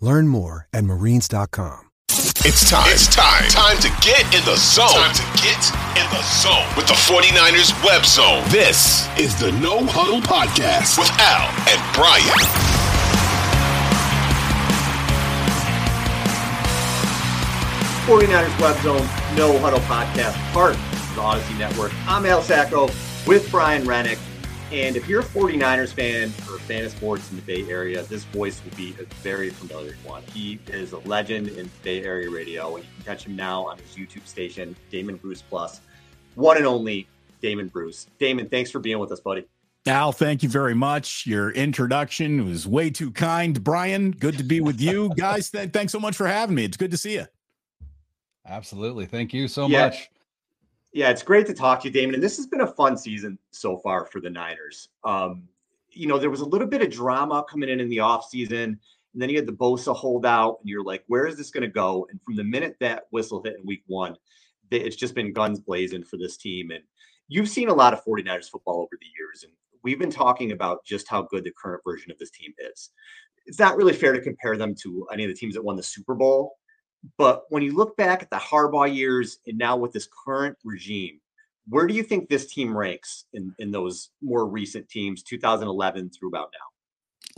Learn more at marines.com. It's time. It's time. Time to get in the zone. Time to get in the zone with the 49ers web zone. This is the No Huddle Podcast with Al and Brian. Forty-niners Web Zone, No Huddle Podcast, part of the Audacy Network. I'm Al Sacco with Brian Renick. And if you're a 49ers fan or a fan of sports in the Bay Area, this voice will be a very familiar one. He is a legend in Bay Area radio, and you can catch him now on his YouTube station, Damon Bruce Plus. One and only Damon Bruce. Damon, thanks for being with us, buddy. Al, thank you very much. Your introduction was way too kind. Brian, good to be with you. Guys, th- thanks so much for having me. It's good to see you. Absolutely. Thank you so Yeah. much. Yeah, it's great to talk to you, Damon. And this has been a fun season so far for the Niners. Um, you know, there was a little bit of drama coming in in the offseason, and then you had the Bosa holdout, and you're like, where is this going to go? And from the minute that whistle hit in week one, it's just been guns blazing for this team. And you've seen a lot of 49ers football over the years, and we've been talking about just how good the current version of this team is. It's not really fair to compare them to any of the teams that won the Super Bowl. But when you look back at the Harbaugh years and now with this current regime, where do you think this team ranks in, in those more recent teams, 2011 through about now?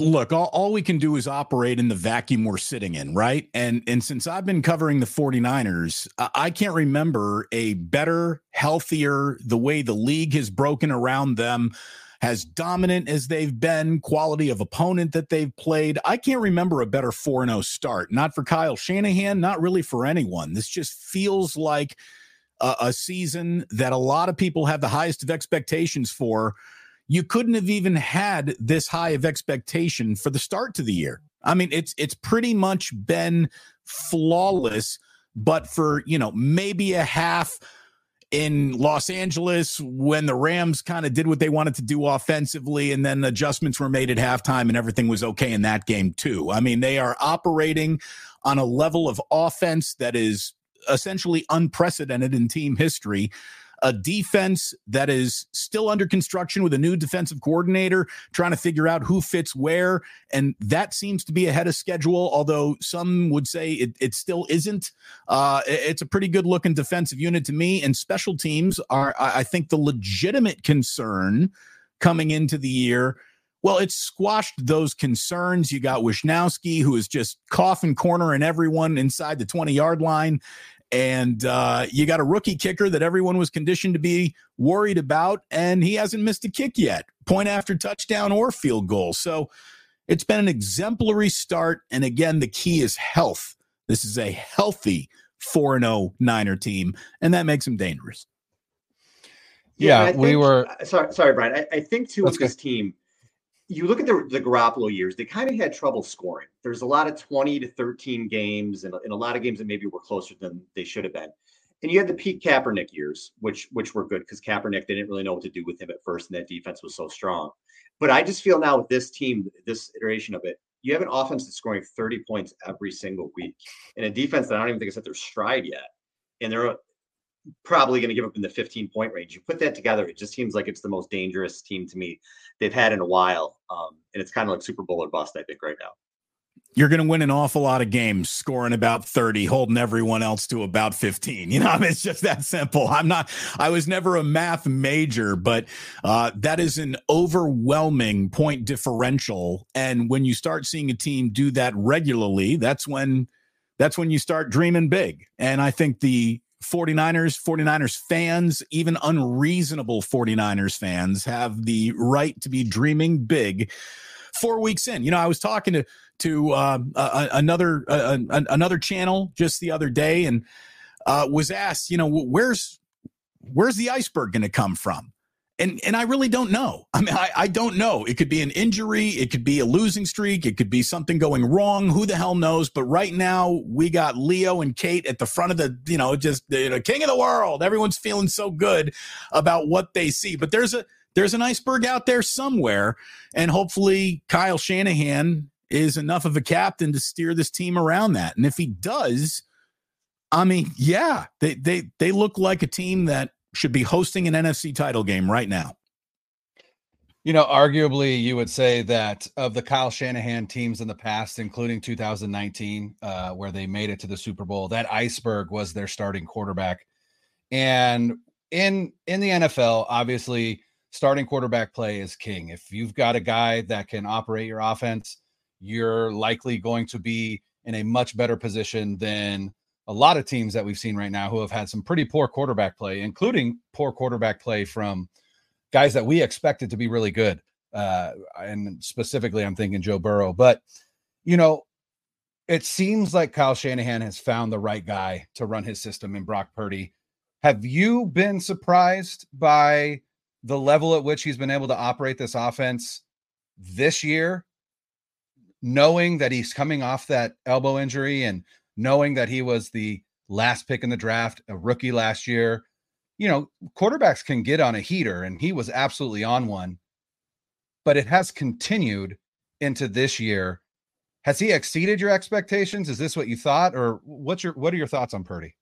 Look, all, all we can do is operate in the vacuum we're sitting in, right? And and since I've been covering the 49ers, I, I can't remember a better, healthier, the way the league has broken around them, as dominant as they've been, quality of opponent that they've played. I can't remember a better 4 0 start. Not for Kyle Shanahan, not really for anyone. This just feels like a, a season that a lot of people have the highest of expectations for. You couldn't have even had this high of expectation for the start to the year. I mean, it's it's pretty much been flawless, but for you know maybe a half in Los Angeles when the Rams kind of did what they wanted to do offensively, and then adjustments were made at halftime, and everything was okay in that game too. I mean, they are operating on a level of offense that is essentially unprecedented in team history. A defense that is still under construction with a new defensive coordinator, trying to figure out who fits where. And that seems to be ahead of schedule, although some would say it, it still isn't. Uh, it- it's a pretty good looking defensive unit to me. And special teams are, I think, the legitimate concern coming into the year. Well, it's squashed those concerns. You got Wishnowsky, who is just coffin corner and everyone inside the 20 yard line. And uh, you got a rookie kicker that everyone was conditioned to be worried about, and he hasn't missed a kick yet, point after touchdown or field goal. So it's been an exemplary start. And again, the key is health. This is a healthy 4 0 Niner team, and that makes them dangerous. Yeah, and I we think- were- uh, Sorry, sorry, Brian. I, I think too That's with this team, you look at the the Garoppolo years; they kind of had trouble scoring. There's a lot of 20 to 13 games, and, and a lot of games that maybe were closer than they should have been. And you had the Pete Kaepernick years, which which were good because Kaepernick they didn't really know what to do with him at first, and that defense was so strong. But I just feel now with this team, this iteration of it, you have an offense that's scoring 30 points every single week, and a defense that I don't even think is at their stride yet, and they're probably going to give up in the 15 point range. You put that together, it just seems like it's the most dangerous team to me they've had in a while, um, and it's kind of like Super Bowl or bust, I think, right now. You're going to win an awful lot of games, scoring about 30, holding everyone else to about 15. You know, I mean, it's just that simple. I'm not, I was never a math major, but uh, that is an overwhelming point differential. And when you start seeing a team do that regularly, that's when that's when you start dreaming big. And I think the 49ers, 49ers fans, even unreasonable 49ers fans have the right to be dreaming big four weeks in. You know, I was talking to to uh, uh, another uh, another channel just the other day and uh, was asked, you know, where's where's the iceberg going to come from? And and I really don't know. I mean, I, I don't know. It could be an injury, it could be a losing streak, it could be something going wrong. Who the hell knows? But right now, we got Leo and Kate at the front of the, you know, just the, the king of the world. Everyone's feeling so good about what they see. But there's a there's an iceberg out there somewhere, and hopefully Kyle Shanahan is enough of a captain to steer this team around that. And if he does, I mean, yeah, they they they look like a team that should be hosting an NFC title game right now. You know, arguably, you would say that of the Kyle Shanahan teams in the past, including 2019, uh, where they made it to the Super Bowl, that iceberg was their starting quarterback. And in in the NFL, obviously, starting quarterback play is king. If you've got a guy that can operate your offense, you're likely going to be in a much better position than a lot of teams that we've seen right now who have had some pretty poor quarterback play, including poor quarterback play from guys that we expected to be really good. Uh, and specifically, I'm thinking Joe Burrow. But, you know, it seems like Kyle Shanahan has found the right guy to run his system in Brock Purdy. Have you been surprised by the level at which he's been able to operate this offense this year, knowing that he's coming off that elbow injury and knowing that he was the last pick in the draft, a rookie last year. You know, quarterbacks can get on a heater, and he was absolutely on one, but it has continued into this year. Has he exceeded your expectations? Is this what you thought, or what's your what are your thoughts on Purdy?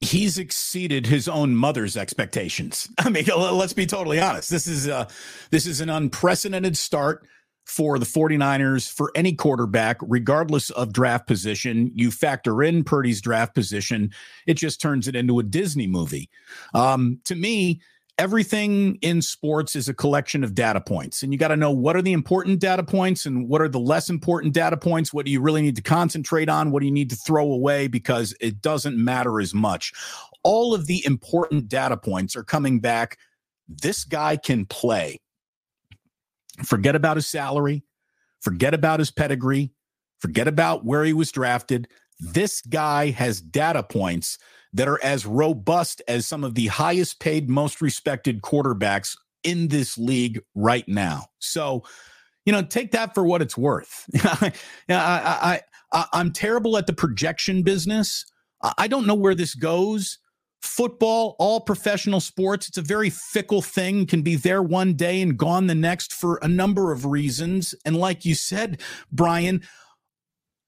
He's exceeded his own mother's expectations. I mean, let's be totally honest. This is uh this is an unprecedented start for the 49ers for any quarterback, regardless of draft position. You factor in Purdy's draft position, it just turns it into a Disney movie. Um, to me, everything in sports is a collection of data points, and you got to know what are the important data points and what are the less important data points. What do you really need to concentrate on? What do you need to throw away because it doesn't matter as much? All of the important data points are coming back. This guy can play. Forget about his salary. Forget about his pedigree. Forget about where he was drafted. This guy has data points that are as robust as some of the highest paid, most respected quarterbacks in this league right now. So, you know, take that for what it's worth. I, I, I, I'm terrible at the projection business. I don't know where this goes football, all professional sports, it's a very fickle thing, can be there one day and gone the next for a number of reasons. And like you said, Brian,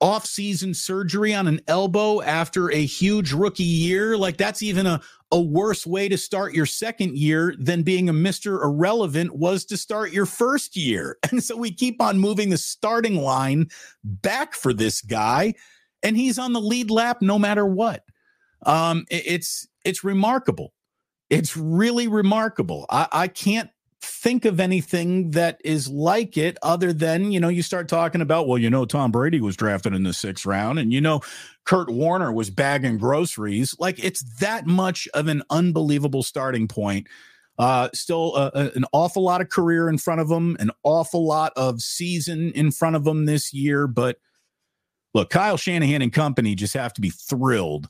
off-season surgery on an elbow after a huge rookie year, like that's even a a worse way to start your second year than being a Mr. Irrelevant was to start your first year. And so we keep on moving the starting line back for this guy and he's on the lead lap no matter what. Um, it's it's remarkable. It's really remarkable. I, I can't think of anything that is like it other than, you know, you start talking about, well, you know, Tom Brady was drafted in the sixth round and, you know, Kurt Warner was bagging groceries. Like it's that much of an unbelievable starting point. Uh, still uh, an awful lot of career in front of him, an awful lot of season in front of him this year. But look, Kyle Shanahan and company just have to be thrilled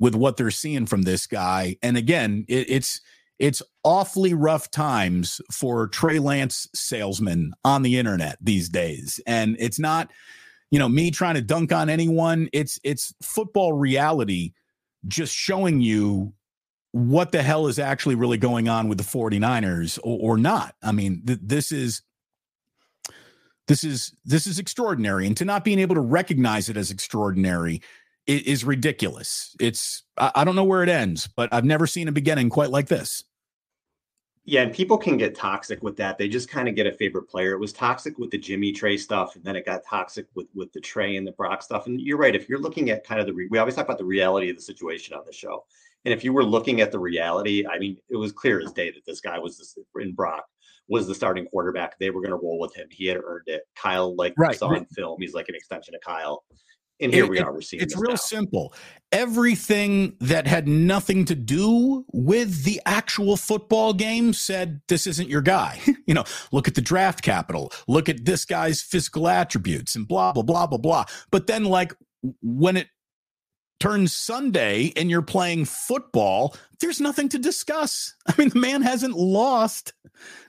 with what they're seeing from this guy. And again, it, it's it's awfully rough times for Trey Lance salesmen on the internet these days. And it's not, you know, me trying to dunk on anyone. It's it's football reality just showing you what the hell is actually really going on with the 49ers or, or not. I mean, th- this is this is this is extraordinary and to not being able to recognize it as extraordinary is ridiculous. It's I don't know where it ends, but I've never seen a beginning quite like this. Yeah, and people can get toxic with that. They just kind of get a favorite player. It was toxic with the Jimmy Trey stuff, and then it got toxic with with the Trey and the Brock stuff. And you're right. If you're looking at kind of the re- we always talk about the reality of the situation on the show, and if you were looking at the reality, I mean, it was clear as day that this guy was this, in Brock was the starting quarterback. They were going to roll with him. He had earned it. Kyle, like right. saw in film, he's like an extension of Kyle And here It- we are. We're seeing It's real now. simple. Everything that had nothing to do with the actual football game said this isn't your guy. you know, look at the draft capital, look at this guy's physical attributes, and blah blah blah blah blah. But then, like when it turns Sunday and you're playing football, there's nothing to discuss. I mean, the man hasn't lost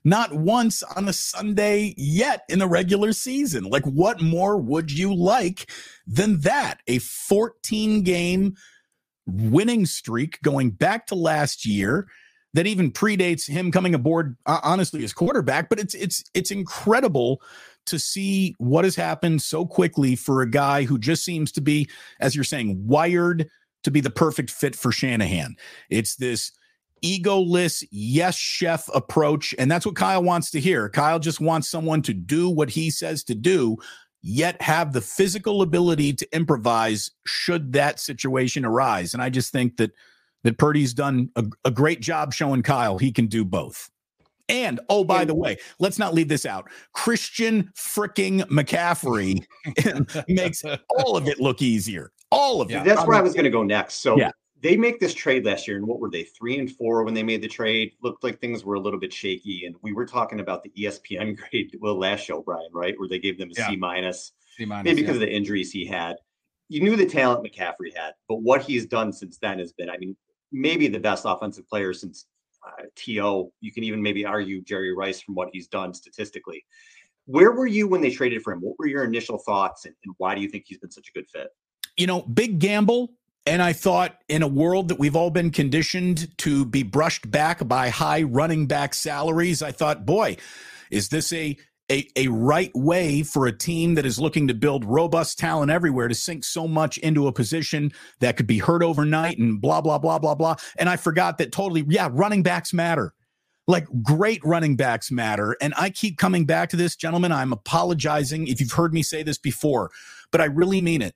not once on a Sunday yet in the regular season. Like, what more would you like than that? A 14 game winning streak going back to last year that even predates him coming aboard uh, honestly as quarterback but it's it's it's incredible to see what has happened so quickly for a guy who just seems to be as you're saying wired to be the perfect fit for Shanahan it's this egoless yes chef approach and that's what Kyle wants to hear Kyle just wants someone to do what he says to do yet have the physical ability to improvise should that situation arise. And I just think that that Purdy's done a, a great job showing Kyle he can do both. And oh, by the way, let's not leave this out. Christian freaking McCaffrey makes all of it look easier. All of Yeah. it. That's where I was going to go next. So Yeah. they make this trade last year, and what were they? Three and four when they made the trade. Looked like things were a little bit shaky, and we were talking about the ESPN grade well last show, Brian, right, where they gave them a C Yeah. minus, C minus, maybe yeah. because of the injuries he had. You knew the talent McCaffrey had, but what he's done since then has been, I mean, maybe the best offensive player since uh, To. You can even maybe argue Jerry Rice from what he's done statistically. Where were you when they traded for him? What were your initial thoughts, and, and why do you think he's been such a good fit? you know, big gamble. And I thought in a world that we've all been conditioned to be brushed back by high running back salaries, I thought, boy, is this a a, a right way for a team that is looking to build robust talent everywhere to sink so much into a position that could be hurt overnight and blah, blah, blah, blah, blah. And I forgot that totally, yeah, running backs matter. Like great running backs matter. And I keep coming back to this, gentlemen. I'm apologizing if you've heard me say this before, but I really mean it.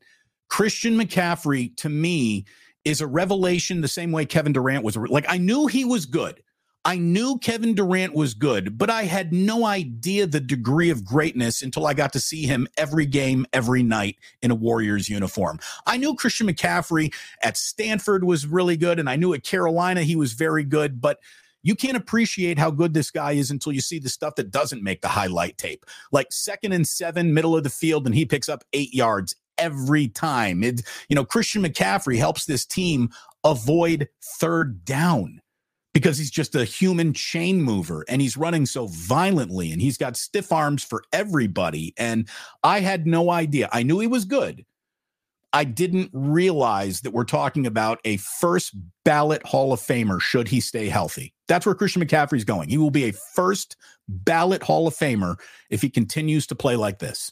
Christian McCaffrey to me is a revelation the same way Kevin Durant was. Like I knew he was good. I knew Kevin Durant was good, but I had no idea the degree of greatness until I got to see him every game, every night in a Warriors uniform. I knew Christian McCaffrey at Stanford was really good, and I knew at Carolina he was very good, but you can't appreciate how good this guy is until you see the stuff that doesn't make the highlight tape. Like second and seven, middle of the field, and he picks up eight yards every time. It, you know, Christian McCaffrey helps this team avoid third down because he's just a human chain mover and he's running so violently and he's got stiff arms for everybody. And I had no idea. I knew he was good. I didn't realize that we're talking about a first ballot Hall of Famer should he stay healthy. That's where Christian McCaffrey's going. He will be a first ballot Hall of Famer if he continues to play like this.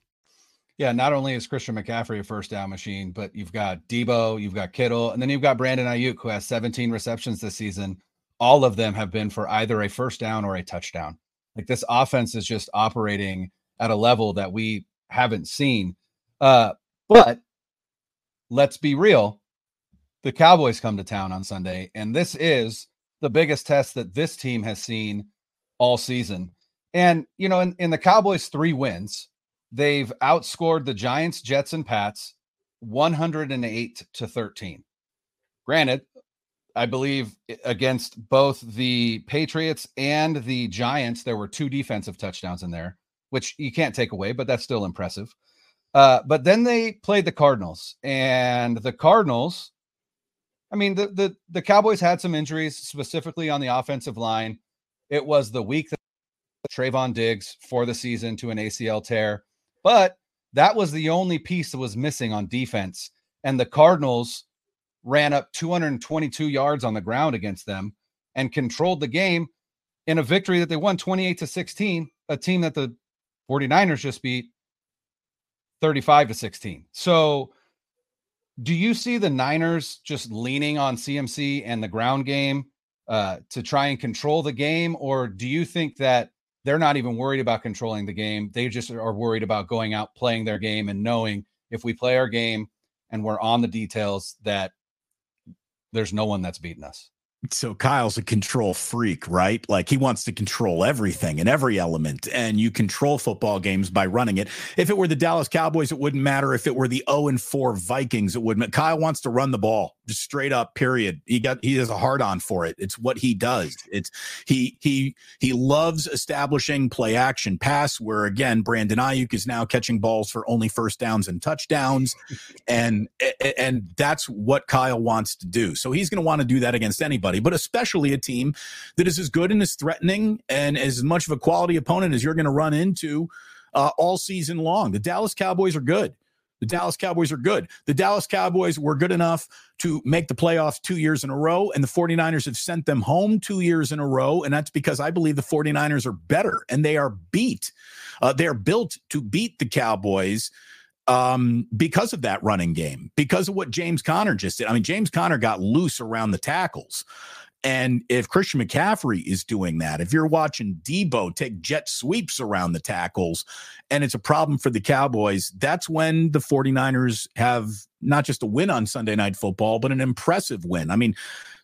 Yeah, not only is Christian McCaffrey a first down machine, but you've got Debo, you've got Kittle, and then you've got Brandon Aiyuk, who has 17 receptions this season. All of them have been for either a first down or a touchdown. Like this offense is just operating at a level that we haven't seen. Uh, but let's be real the Cowboys come to town on Sunday, and this is the biggest test that this team has seen all season. And, you know, in, in the Cowboys' three wins, they've outscored the Giants, Jets, and Pats 108 to 13. Granted, I believe against both the Patriots and the Giants, there were two defensive touchdowns in there, which you can't take away, but that's still impressive. Uh, but then they played the Cardinals, and the Cardinals, I mean, the, the the Cowboys had some injuries, specifically on the offensive line. It was the week that Trevon Diggs for the season to an ACL tear, but that was the only piece that was missing on defense. And the Cardinals ran up 222 yards on the ground against them and controlled the game in a victory that they won 28 to 16, a team that the 49ers just beat 35 to 16. So do you see the Niners just leaning on CMC and the ground game uh, to try and control the game? Or do you think that they're not even worried about controlling the game? They just are worried about going out, playing their game, and knowing if we play our game and we're on the details, that there's no one that's beating us so Kyle's a control freak, right? Like he wants to control everything and every element. And you control football games by running it. If it were the Dallas Cowboys, it wouldn't matter. If it were the 0 and 4 Vikings, it wouldn't. Kyle wants to run the ball just straight up, period. He got he has a hard on for it. It's what he does. It's he he he loves establishing play action pass, where again, Brandon Aiyuk is now catching balls for only first downs and touchdowns. and and that's what Kyle wants to do. So he's gonna want to do that against anybody anybody, but especially a team that is as good and as threatening and as much of a quality opponent as you're going to run into uh, all season long. The Dallas Cowboys are good. The Dallas Cowboys are good. The Dallas Cowboys were good enough to make the playoffs two years in a row, and the 49ers have sent them home two years in a row. And that's because I believe the 49ers are better and they are beat. Uh, they're built to beat the Cowboys um, because of that running game, because of what James Conner just did. I mean, James Conner got loose around the tackles. And if Christian McCaffrey is doing that, if you're watching Debo take jet sweeps around the tackles and it's a problem for the Cowboys, that's when the 49ers have not just a win on Sunday night football, but an impressive win. I mean,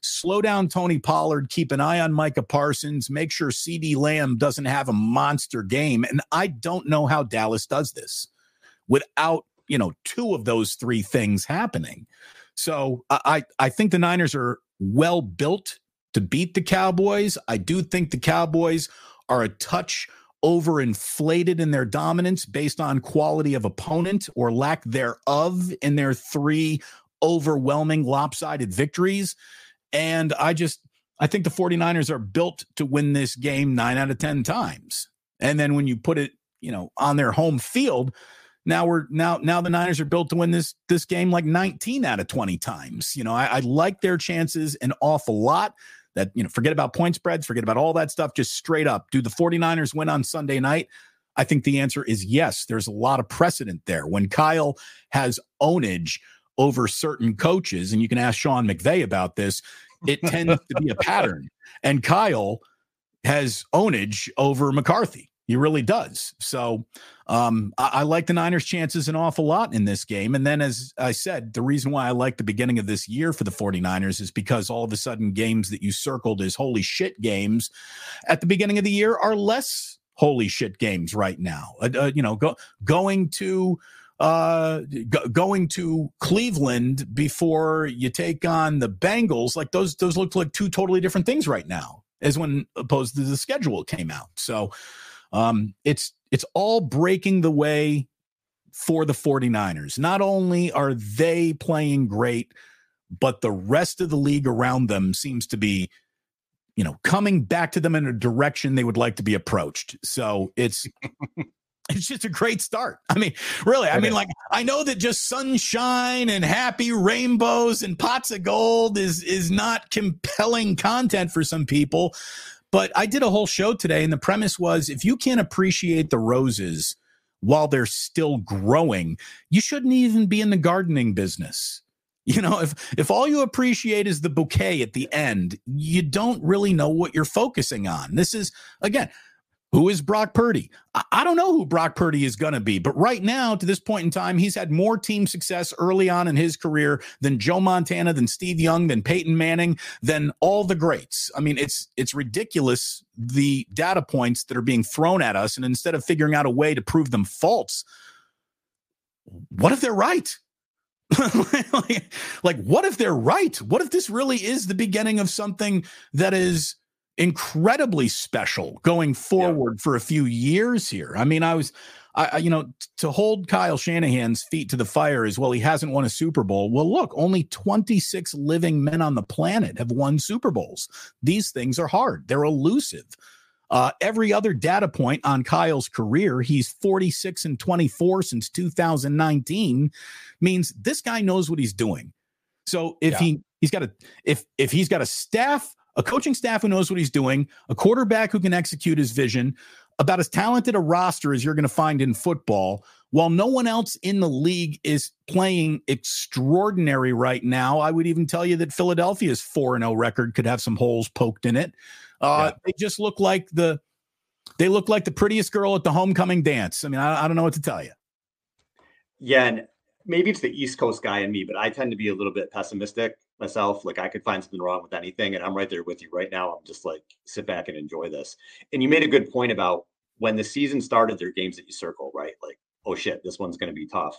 slow down Tony Pollard, keep an eye on Micah Parsons, make sure CeeDee Lamb doesn't have a monster game. And I don't know how Dallas does this without you know two of those three things happening. So I I think the Niners are well built to beat the Cowboys. I do think the Cowboys are a touch overinflated in their dominance based on quality of opponent or lack thereof in their three overwhelming lopsided victories. And I just I think the 49ers are built to win this game 9 out of 10 times. And then when you put it, you know, on their home field, now we're now now the Niners are built to win this this game like 19 out of 20 times. You know, I, I like their chances an awful lot. That you know, forget about point spreads, forget about all that stuff. Just straight up, do the 49ers win on Sunday night? I think the answer is yes. There's a lot of precedent there. When Kyle has ownage over certain coaches, and you can ask Sean McVay about this, it tends to be a pattern. And Kyle has ownage over McCarthy. He really does. So um, I, I, like the Niners' chances an awful lot in this game. And then, as I said, the reason why I like the beginning of this year for the 49ers is because all of a sudden games that you circled as holy shit games at the beginning of the year are less holy shit games right now. Uh, uh, you know, go, going to uh going to Cleveland before you take on the Bengals like those those look like two totally different things right now as when opposed to the schedule came out so um, it's it's all breaking the way for the 49ers. Not only are they playing great, but the rest of the league around them seems to be you know coming back to them in a direction they would like to be approached. So it's it's just a great start. I mean, really, I mean, like I know that just sunshine and happy rainbows and pots of gold is is not compelling content for some people, but I did a whole show today, and the premise was if you can't appreciate the roses while they're still growing, you shouldn't even be in the gardening business. You know, if if all you appreciate is the bouquet at the end, you don't really know what you're focusing on. This is again, who is Brock Purdy? I don't know who Brock Purdy is going to be, but right now, to this point in time, he's had more team success early on in his career than Joe Montana, than Steve Young, than Peyton Manning, than all the greats. I mean, it's it's ridiculous the data points that are being thrown at us, and instead of figuring out a way to prove them false, what if they're right? like, like, what if they're right? What if this really is the beginning of something that is incredibly special going forward yeah. for a few years here. I mean, I was, I, you know, t- to hold Kyle Shanahan's feet to the fire as well. He hasn't won a Super Bowl. Well, look, only 26 living men on the planet have won Super Bowls. These things are hard. They're elusive. Uh, every other data point on Kyle's career, he's 46 and 24 since 2019, means this guy knows what he's doing. So if yeah. he he's got a if if he's got a staff a coaching staff who knows what he's doing, a quarterback who can execute his vision, about as talented a roster as you're going to find in football. While no one else in the league is playing extraordinary right now, I would even tell you that Philadelphia's 4 0 record could have some holes poked in it. Uh, yeah. They just look like the they look like the prettiest girl at the homecoming dance. I mean, I, I don't know what to tell you. Yeah, and maybe it's the East Coast guy in me, but I tend to be a little bit pessimistic myself. Like I could find something wrong with anything, and I'm right there with you right now. I'm just like sit back and enjoy this. And you made a good point about when the season started, there are games that you circle, right? Like, oh shit, this one's going to be tough.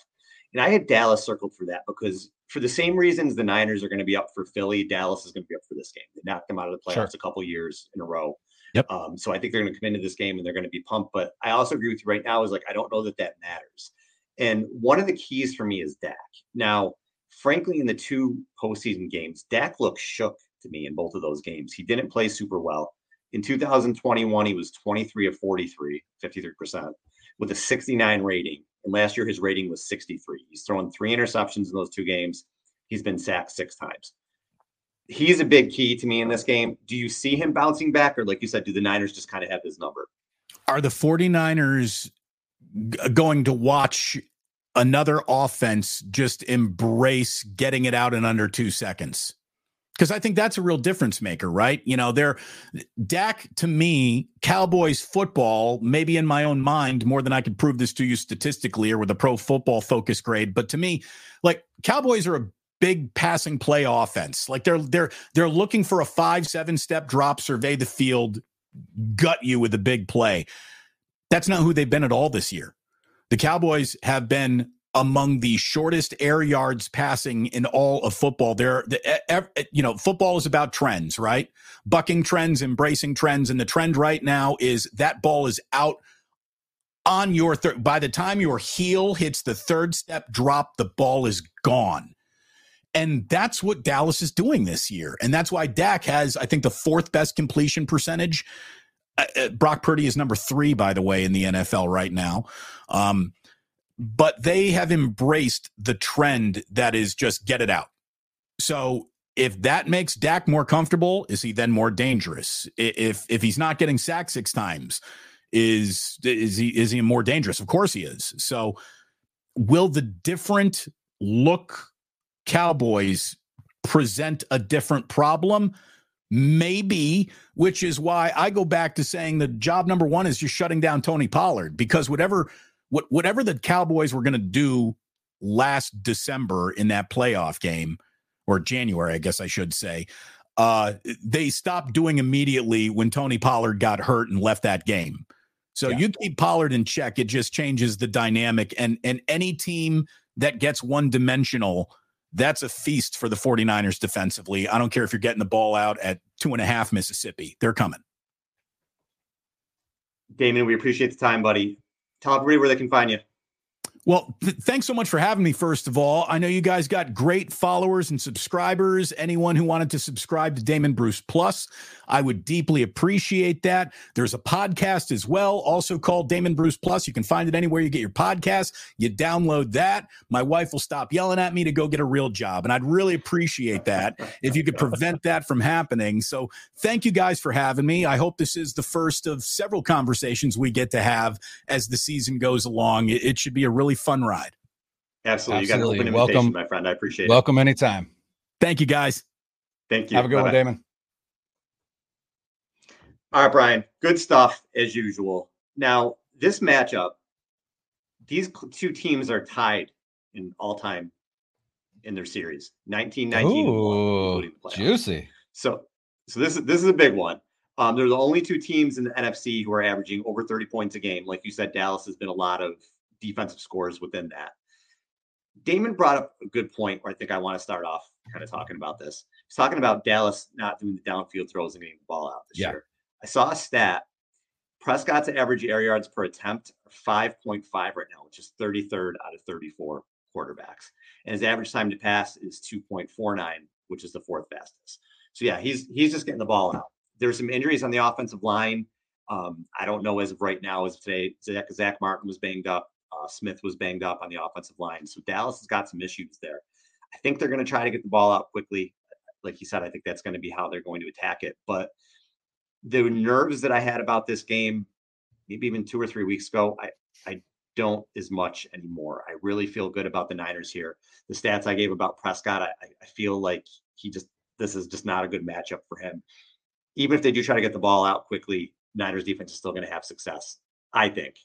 And I had Dallas circled for that because for the same reasons the Niners are going to be up for Philly, Dallas is going to be up for this game. They knocked them out of the playoffs sure. a couple years in a row. Yep. Um, so I think they're going to come into this game and they're going to be pumped. But I also agree with you right now is like I don't know that that matters. And one of the keys for me is Dak. Now, frankly, in the two postseason games, Dak looked shook to me in both of those games. He didn't play super well. In 2021, he was 23 of 43, 53%, with a 69 rating. And last year, his rating was 63. He's thrown three interceptions in those two games. He's been sacked six times. He's a big key to me in this game. Do you see him bouncing back? Or, like you said, do the Niners just kind of have his number? Are the 49ers going to watch another offense just embrace getting it out in under two seconds. Because I think that's a real difference maker, right? You know, they're Dak to me, Cowboys football, maybe in my own mind, more than I could prove this to you statistically or with a pro football focus grade. But to me, like Cowboys are a big passing play offense. Like they're they're they're looking for a five, seven step drop, survey the field, gut you with a big play. That's not who they've been at all this year. The Cowboys have been among the shortest air yards passing in all of football. There, the, you know, football is about trends, right? Bucking trends, embracing trends, and the trend right now is that ball is out on your third. By the time your heel hits the third step drop, the ball is gone. And that's what Dallas is doing this year. And that's why Dak has, I think, the fourth best completion percentage uh, uh, Brock Purdy is number three, by the way, in the NFL right now. Um, but they have embraced the trend that is just get it out. So if that makes Dak more comfortable, is he then more dangerous? If if he's not getting sacked six times, is is he is he more dangerous? Of course he is. So will the different look Cowboys present a different problem? Maybe, which is why I go back to saying the job number one is just shutting down Tony Pollard because whatever what whatever the Cowboys were going to do last December in that playoff game or January, I guess I should say, uh, they stopped doing immediately when Tony Pollard got hurt and left that game. So yeah. you keep Pollard in check, it just changes the dynamic. And and any team that gets one dimensional that's a feast for the 49ers defensively. I don't care if you're getting the ball out at two and a half Mississippi. They're coming. Damon, we appreciate the time, buddy. Tell everybody where they can find you. Well, th- thanks so much for having me, first of all. I know you guys got great followers and subscribers. Anyone who wanted to subscribe to Damon Bruce Plus, I would deeply appreciate that. There's a podcast as well, also called Damon Bruce Plus. You can find it anywhere you get your podcast. You download that. My wife will stop yelling at me to go get a real job. And I'd really appreciate that if you could prevent that from happening. So thank you guys for having me. I hope this is the first of several conversations we get to have as the season goes along. It, it should be a really fun ride. Absolutely. You got an open invitation, Welcome, my friend. I appreciate Welcome it. Welcome anytime. Thank you, guys. Thank you. Have a good Bye-bye. one, Damon. All right, Brian. Good stuff as usual. Now, this matchup, these two teams are tied in all time in their series 1919 Ooh, juicy so so this is this is a big one um, they're the only two teams in the nfc who are averaging over 30 points a game like you said dallas has been a lot of defensive scores within that. Damon brought up a good point where I think I want to start off kind of talking about this. He's talking about Dallas not doing the downfield throws and getting the ball out this yeah. year. I saw a stat. Prescott's average air yards per attempt are 5.5 right now, which is 33rd out of 34 quarterbacks. And his average time to pass is 2.49, which is the fourth fastest. So yeah, he's he's just getting the ball out. There's some injuries on the offensive line. Um, I don't know as of right now, as of today, Zach, Zach Martin was banged up. Uh, Smith was banged up on the offensive line. So Dallas has got some issues there. I think they're going to try to get the ball out quickly. Like you said, I think that's going to be how they're going to attack it. But the nerves that I had about this game maybe even two or three weeks ago. I I don't as much anymore. I really feel good about the Niners here. The stats I gave about Prescott, I, I feel like he just this is just not a good matchup for him. Even if they do try to get the ball out quickly, Niners defense is still going to have success. I think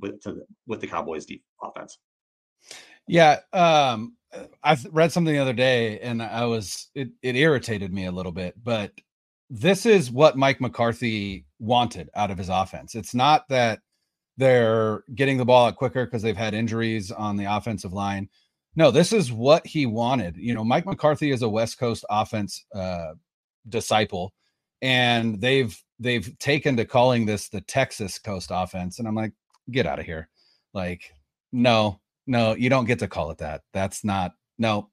with the, with the Cowboys deep offense. Yeah, um, I read something the other day, and I was it, it irritated me a little bit, but this is what Mike McCarthy wanted out of his offense. It's not that they're getting the ball out quicker because they've had injuries on the offensive line. No, this is what he wanted. You know, Mike McCarthy is a West Coast offense uh, disciple, and they've they've taken to calling this the Texas Coast offense, and I'm like, get out of here. Like, no, no, you don't get to call it that. That's not no,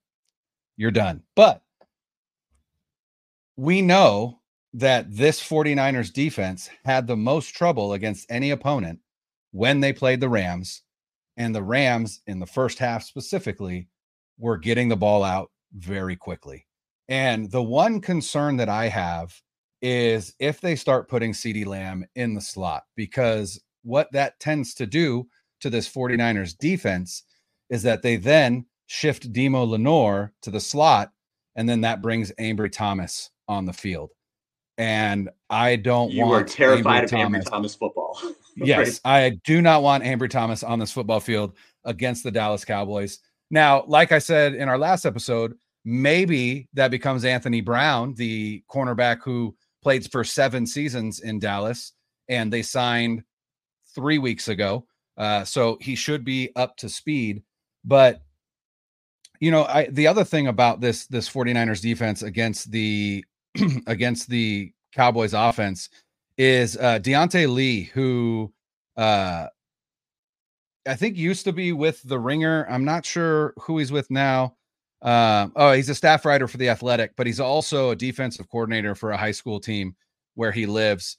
you're done. But we know that this 49ers defense had the most trouble against any opponent when they played the Rams. And the Rams in the first half specifically were getting the ball out very quickly. And the one concern that I have is if they start putting CeeDee Lamb in the slot, because what that tends to do to this 49ers defense is that they then shift Demo Lenoir to the slot, and then that brings Ambry Thomas on the field. And I don't you want are terrified Ambry of Thomas. Ambry Thomas football. yes, I do not want Ambry Thomas on this football field against the Dallas Cowboys. Now, like I said in our last episode, maybe that becomes Anthony Brown, the cornerback who played for seven seasons in Dallas, and they signed three weeks ago. Uh, so he should be up to speed. But you know, I the other thing about this this 49ers defense against the against the Cowboys offense is uh Diante Lee, who uh I think used to be with the ringer. I'm not sure who he's with now. Um, oh, he's a staff writer for the Athletic, but he's also a defensive coordinator for a high school team where he lives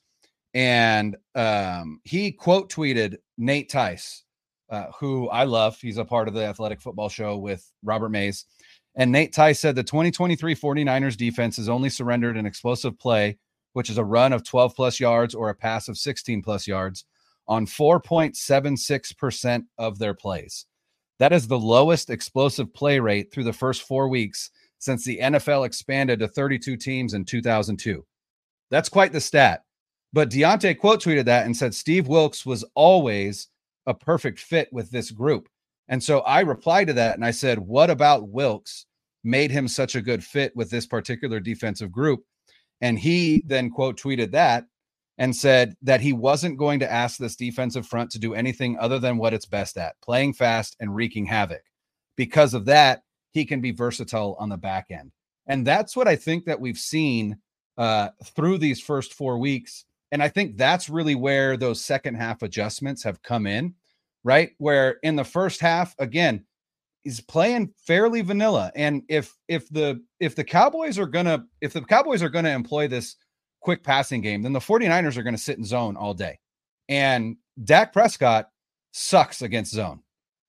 and um, he quote tweeted Nate Tice, uh, who I love. He's a part of the Athletic Football Show with Robert Mays. And Nate Tice said the 2023 49ers defense has only surrendered an explosive play, which is a run of 12 plus yards or a pass of 16 plus yards, on 4.76% of their plays. That is the lowest explosive play rate through the first four weeks since the NFL expanded to 32 teams in 2002. That's quite the stat. But Diante quote tweeted that and said Steve Wilks was always a perfect fit with this group. And so I replied to that and I said, What about Wilks made him such a good fit with this particular defensive group? And he then quote tweeted that and said that he wasn't going to ask this defensive front to do anything other than what it's best at playing fast and wreaking havoc. Because of that, he can be versatile on the back end. And that's what I think that we've seen uh, through these first four weeks and I think that's really where those second half adjustments have come in, right? Where in the first half, again, he's playing fairly vanilla. And if if the if the Cowboys are gonna if the Cowboys are gonna employ this quick passing game, then the 49ers are gonna sit in zone all day. And Dak Prescott sucks against zone.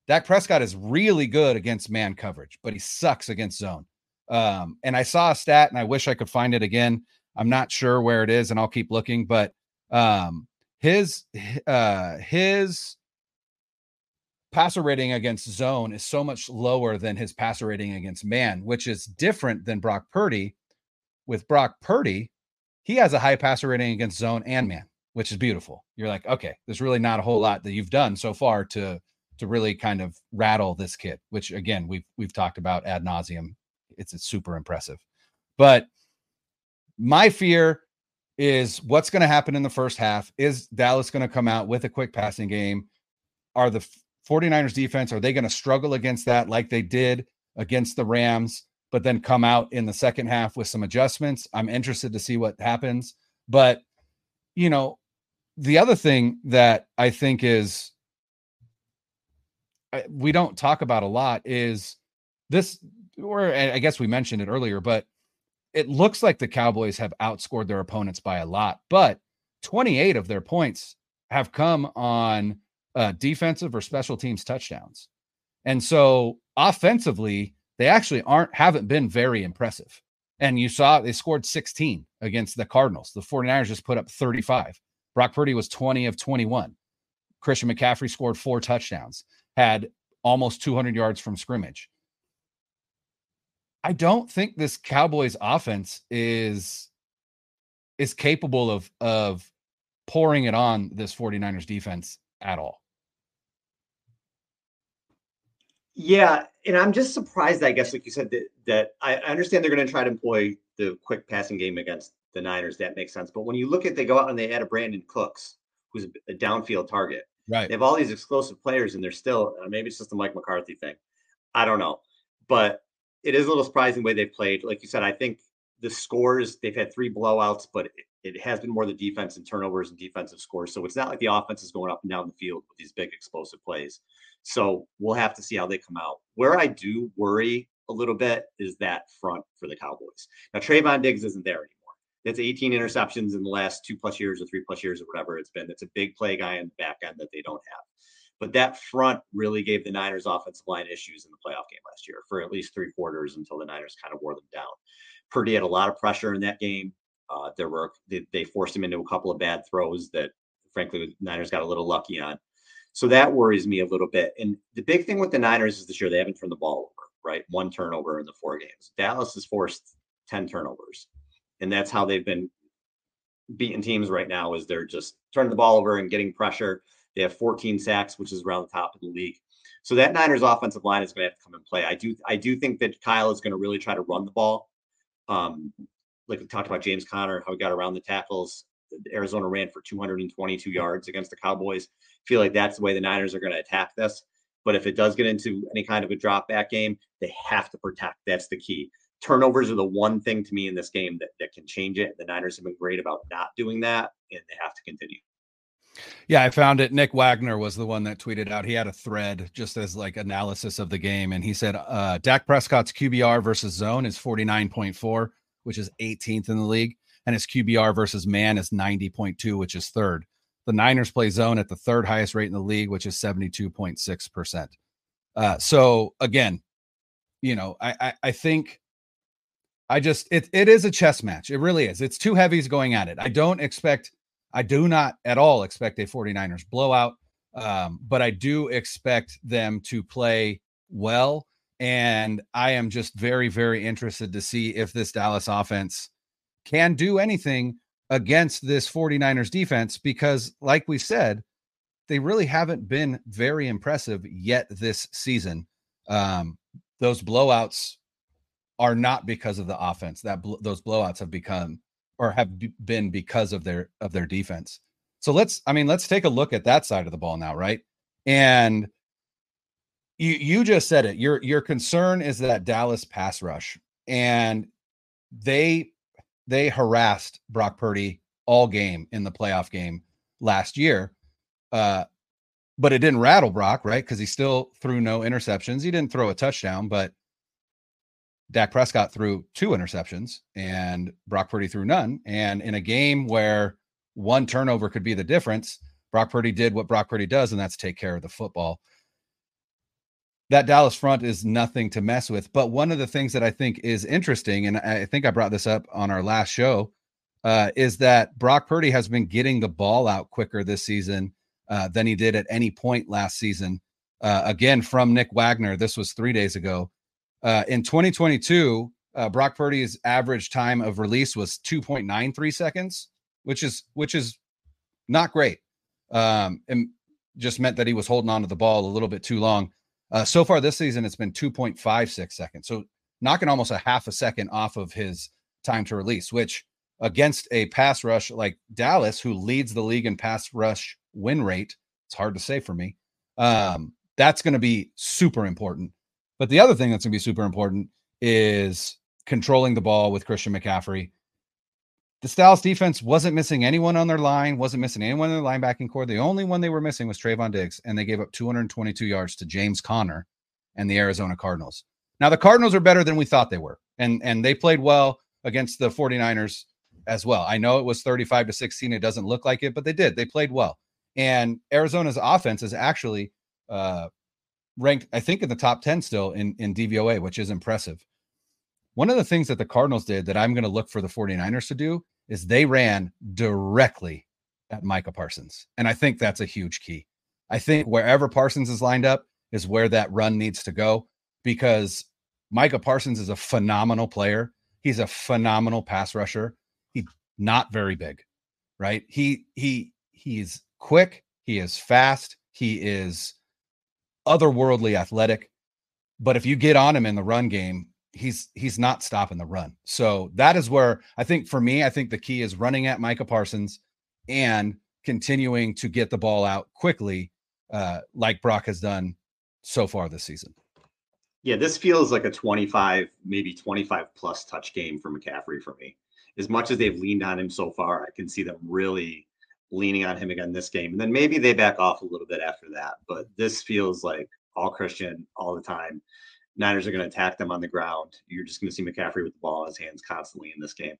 Dak Prescott is really good against man coverage, but he sucks against zone. Um, and I saw a stat, and I wish I could find it again. I'm not sure where it is, and I'll keep looking. But um, his uh, his passer rating against zone is so much lower than his passer rating against man, which is different than Brock Purdy. With Brock Purdy, he has a high passer rating against zone and man, which is beautiful. You're like, okay, there's really not a whole lot that you've done so far to to really kind of rattle this kid, which again we've we've talked about ad nauseum. It's, it's super impressive, but my fear is what's going to happen in the first half. Is Dallas going to come out with a quick passing game? Are the 49ers defense, are they going to struggle against that like they did against the Rams, but then come out in the second half with some adjustments? I'm interested to see what happens. But, you know, the other thing that I think is we don't talk about a lot is this, or I guess we mentioned it earlier, but it looks like the Cowboys have outscored their opponents by a lot, but 28 of their points have come on uh, defensive or special teams touchdowns. And so offensively, they actually aren't haven't been very impressive. And you saw they scored 16 against the Cardinals. The 49ers just put up 35. Brock Purdy was 20 of 21. Christian McCaffrey scored four touchdowns, had almost 200 yards from scrimmage. I don't think this Cowboys offense is is capable of of pouring it on this 49ers defense at all. Yeah, and I'm just surprised. I guess, like you said, that that I understand they're going to try to employ the quick passing game against the Niners. That makes sense. But when you look at they go out and they add a Brandin Cooks, who's a downfield target, right? They have all these explosive players, and they're still uh, maybe it's just the Mike McCarthy thing. I don't know, but it is a little surprising the way they've played. Like you said, I think the scores they've had three blowouts, but it, it has been more the defense and turnovers and defensive scores. So it's not like the offense is going up and down the field with these big explosive plays. So we'll have to see how they come out. Where I do worry a little bit is that front for the Cowboys. Now Trevon Diggs isn't there anymore. It's 18 interceptions in the last two plus years or three plus years or whatever it's been. It's a big play guy in the back end that they don't have. But that front really gave the Niners offensive line issues in the playoff game last year for at least three quarters until the Niners kind of wore them down. Purdy had a lot of pressure in that game. Uh, there were they, they forced him into a couple of bad throws that, frankly, the Niners got a little lucky on. So that worries me a little bit. And the big thing with the Niners is this year they haven't turned the ball over, right? One turnover in the four games. Dallas has forced 10 turnovers. And that's how they've been beating teams right now is they're just turning the ball over and getting pressure. They have 14 sacks, which is around the top of the league. So that Niners offensive line is going to have to come and play. I do I do think that Kyle is going to really try to run the ball. Um, like we talked about James Conner, how he got around the tackles. Arizona ran for 222 yards against the Cowboys feel like that's the way the Niners are going to attack this. But if it does get into any kind of a drop back game, they have to protect. That's the key. Turnovers are the one thing to me in this game that, that can change it. The Niners have been great about not doing that, and they have to continue. Yeah, I found it. Nick Wagner was the one that tweeted out. He had a thread just as like analysis of the game, and he said uh, Dak Prescott's QBR versus zone is 49.4, which is 18th in the league, and his QBR versus man is 90.2, which is third. The Niners play zone at the third highest rate in the league, which is 72.6%. Uh, so again, you know, I, I, I think I just it it is a chess match. It really is. It's two heavies going at it. I don't expect I do not at all expect a 49ers blowout. Um, but I do expect them to play well. And I am just very, very interested to see if this Dallas offense can do anything against this 49ers defense because, like we said, they really haven't been very impressive yet this season. Um, those blowouts are not because of the offense. That bl- those blowouts have become or have been because of their of their defense. So let's I mean let's take a look at that side of the ball now, right? And you you just said it. Your your concern is that Dallas pass rush and they they harassed Brock Purdy all game in the playoff game last year. Uh, but it didn't rattle Brock, right? Because he still threw no interceptions. He didn't throw a touchdown, but Dak Prescott threw two interceptions and Brock Purdy threw none. And in a game where one turnover could be the difference, Brock Purdy did what Brock Purdy does, and that's take care of the football that Dallas front is nothing to mess with. But one of the things that I think is interesting, and I think I brought this up on our last show, uh, is that Brock Purdy has been getting the ball out quicker this season uh, than he did at any point last season. Uh, again, from Nick Wagner, this was three days ago. Uh, in 2022, uh, Brock Purdy's average time of release was 2.93 seconds, which is which is not great. Um, and just meant that he was holding on to the ball a little bit too long. Uh, so far this season, it's been 2.56 seconds. So knocking almost a half a second off of his time to release, which against a pass rush like Dallas, who leads the league in pass rush win rate, it's hard to say for me. Um, that's going to be super important. But the other thing that's going to be super important is controlling the ball with Christian McCaffrey the Dallas defense wasn't missing anyone on their line, wasn't missing anyone in their linebacking corps. The only one they were missing was Trevon Diggs, and they gave up 222 yards to James Conner and the Arizona Cardinals. Now, the Cardinals are better than we thought they were, and, and they played well against the 49ers as well. I know it was 35 to 16. It doesn't look like it, but they did. They played well. And Arizona's offense is actually uh, ranked, I think, in the top 10 still in, in DVOA, which is impressive. One of the things that the Cardinals did that I'm going to look for the 49ers to do is they ran directly at Micah Parsons. And I think that's a huge key. I think wherever Parsons is lined up is where that run needs to go because Micah Parsons is a phenomenal player. He's a phenomenal pass rusher. He's not very big, right? He he he's quick, he is fast, he is otherworldly athletic. But if you get on him in the run game, he's he's not stopping the run. So that is where I think for me, I think the key is running at Micah Parsons and continuing to get the ball out quickly, uh, like Brock has done so far this season. Yeah, this feels like a 25, maybe 25 plus touch game for McCaffrey for me. As much as they've leaned on him so far, I can see them really leaning on him again this game. And then maybe they back off a little bit after that. But this feels like all Christian all the time. Niners are going to attack them on the ground. You're just going to see McCaffrey with the ball in his hands constantly in this game.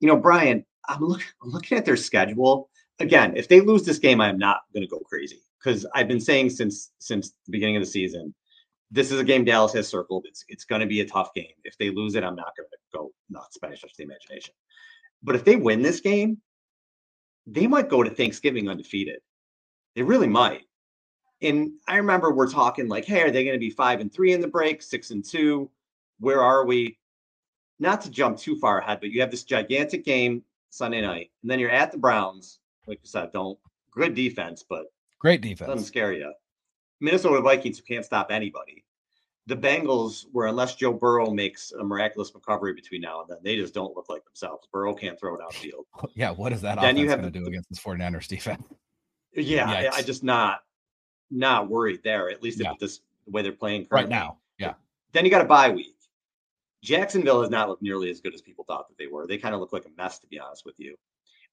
You know, Brian, I'm, look, I'm looking at their schedule. Again, if they lose this game, I am not going to go crazy because I've been saying since since the beginning of the season, this is a game Dallas has circled. It's it's going to be a tough game. If they lose it, I'm not going to go nuts by stretch the imagination. But if they win this game, they might go to Thanksgiving undefeated. They really might. And I remember we're talking like, hey, are they going to be five and three in the break, six and two? Where are we? Not to jump too far ahead, but you have this gigantic game Sunday night, and then you're at the Browns. Like you said, don't good defense, but great defense doesn't scare you. Minnesota Vikings who can't stop anybody. The Bengals, where unless Joe Burrow makes a miraculous recovery between now and then, they just don't look like themselves. Burrow can't throw it outfield. Yeah, what is that then offense going to do against this 49ers defense? Yeah, I, I, just not not worried there, at least yeah. if this the way they're playing currently. right now. Yeah. Then you got a bye week. Jacksonville has not looked nearly as good as people thought that they were. They kind of look like a mess, to be honest with you.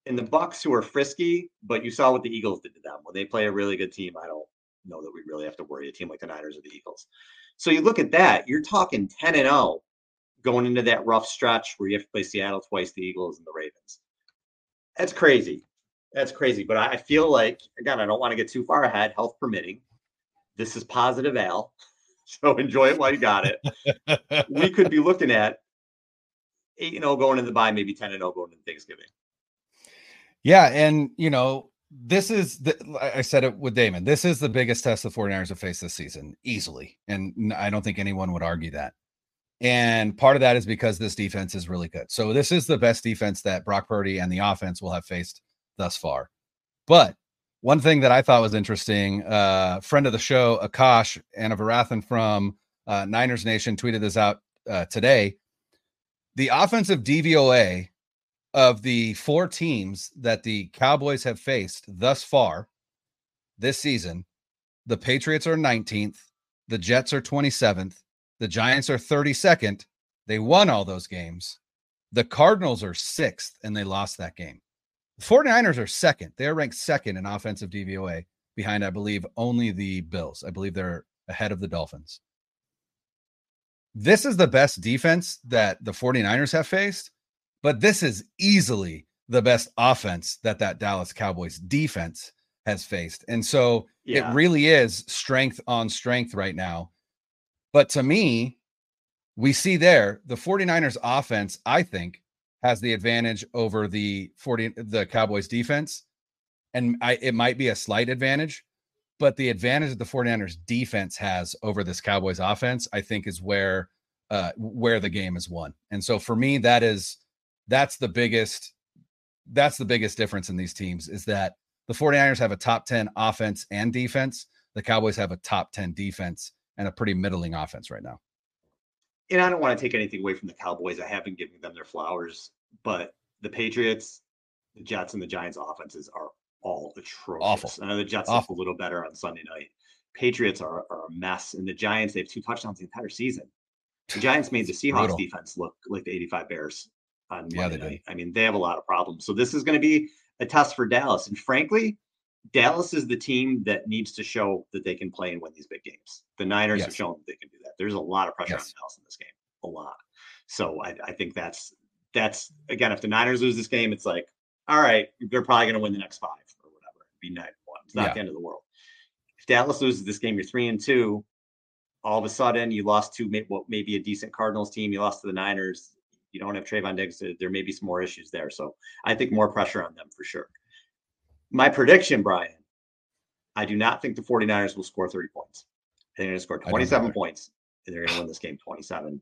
And the Bucs, who are frisky, but you saw what the Eagles did to them when they play a really good team. I don't know that we really have to worry a team like the Niners or the Eagles. So you look at that, you're talking 10 and 0 going into that rough stretch where you have to play Seattle twice, the Eagles and the Ravens. That's crazy. That's crazy. But I feel like, again, I don't want to get too far ahead, health permitting. This is positive Al. So enjoy it while you got it. we could be looking at 8 and 0 going into the bye, maybe 10 and 0 going into Thanksgiving. Yeah. And, you know, this is the, I said it with Damon. This is the biggest test the 49ers have faced this season, easily. And I don't think anyone would argue that. And part of that is because this defense is really good. So this is the best defense that Brock Purdy and the offense will have faced thus far. But one thing that I thought was interesting, uh, friend of the show, Akash Anavarathan from uh, Niners Nation tweeted this out uh, today. The offensive DVOA of the four teams that the Cowboys have faced thus far this season, the Patriots are 19th, the Jets are 27th, the Giants are 32nd. They won all those games. The Cardinals are sixth, and they lost that game. The 49ers are second. They're ranked second in offensive DVOA behind, I believe, only the Bills. I believe they're ahead of the Dolphins. This is the best defense that the 49ers have faced, but this is easily the best offense that that Dallas Cowboys defense has faced. And so yeah. it really is strength on strength right now. But to me, we see there the 49ers offense, I think, has the advantage over the 40 the Cowboys defense. And I it might be a slight advantage, but the advantage that the 49ers defense has over this Cowboys offense, I think is where uh where the game is won. And so for me, that is that's the biggest that's the biggest difference in these teams is that the 49ers have a top 10 offense and defense. The Cowboys have a top 10 defense and a pretty middling offense right now and I don't want to take anything away from the Cowboys. I have been giving them their flowers, but the Patriots, the Jets, and the Giants offenses are all atrocious. Awful. I know the Jets look a little better on Sunday night. Patriots are, are a mess, and the Giants they have two touchdowns the entire season. The Giants made the Seahawks Brutal. defense look like the 85 Bears on yeah, Monday night. I mean, they have a lot of problems. So this is going to be a test for Dallas. And frankly, Dallas is the team that needs to show that they can play and win these big games. The Niners yes. have shown that they can do that. There's a lot of pressure yes. on Dallas in this game, a lot. So I, I, think that's that's again, if the Niners lose this game, it's like, all right, they're probably going to win the next five or whatever. It'd be nine one. It's not yeah. the end of the world. If Dallas loses this game, you're three and two. All of a sudden, you lost to what may be a decent Cardinals team. You lost to the Niners. You don't have Trevon Diggs. There may be some more issues there. So I think more pressure on them for sure my prediction, Brian, I do not think the 49ers will score 30 points. They're going to score 27 points and they're going to win this game 27.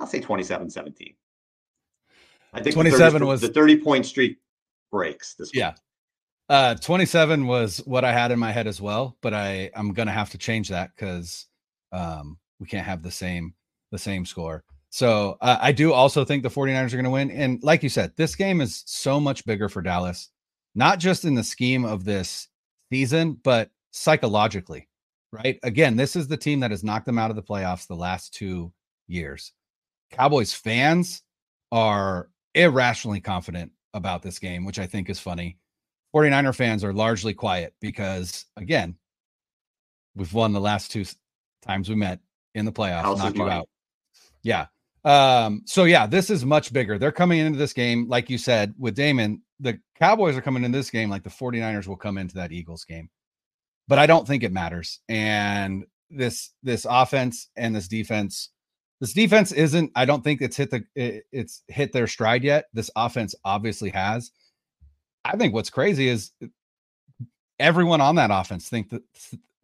I'll say 27 17. I think 27 the was the 30 point streak breaks this yeah. Week. Uh, 27 was what I had in my head as well, but I I'm gonna have to change that because um, we can't have the same the same score. So uh, I do also think the 49ers are going to win. And like you said, this game is so much bigger for Dallas, not just in the scheme of this season, but psychologically, right? Again, this is the team that has knocked them out of the playoffs the last two years. Cowboys fans are irrationally confident about this game, which I think is funny. 49er fans are largely quiet because, again, we've won the last two times we met in the playoffs, knocked you out. Yeah. Um, so yeah, this is much bigger. They're coming into this game, like you said, with Damon. The Cowboys are coming in this game like the 49ers will come into that Eagles game. But I don't think it matters. And this this offense and this defense, this defense isn't, I don't think it's hit the it's hit their stride yet. This offense obviously has. I think what's crazy is everyone on that offense think that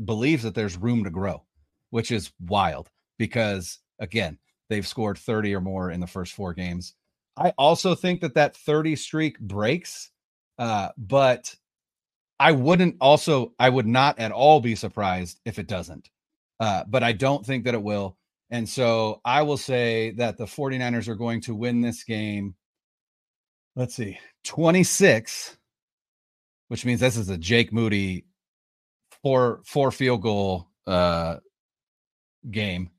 believes that there's room to grow, which is wild because again, they've scored 30 or more in the first four games. I also think that that 30 streak breaks, uh, but I wouldn't also, I would not at all be surprised if it doesn't. Uh, but I don't think that it will. And so I will say that the 49ers are going to win this game. Let's see, 26, which means this is a Jake Moody four four field goal uh, game.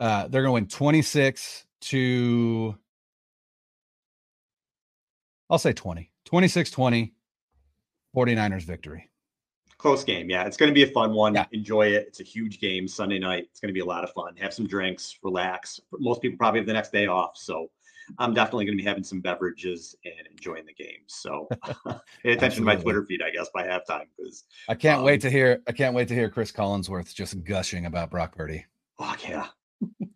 Uh, they're going to win 26 to, I'll say 20, 26 20, 49ers victory. Close game. Yeah. It's going to be a fun one. Yeah. Enjoy it. It's a huge game Sunday night. It's going to be a lot of fun. Have some drinks, relax. Most people probably have the next day off. So I'm definitely going to be having some beverages and enjoying the game. So pay attention to my Twitter feed, I guess, by halftime because I can't um, wait to hear. I can't wait to hear Cris Collinsworth just gushing about Brock Purdy. Oh yeah,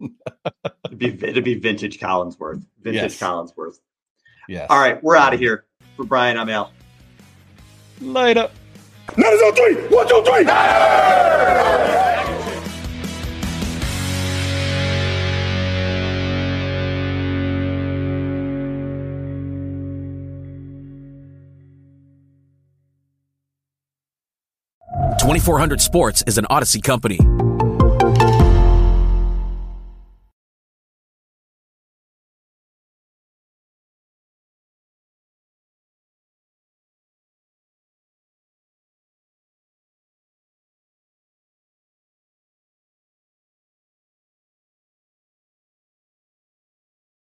it'd be it'd be vintage Collinsworth, vintage yes. Collinsworth. Yes. All right, we're out of here. For Brian, I'm Al. Later. Nine, zero, three. One, two, three. Twenty four hundred Sports is an Audacy company.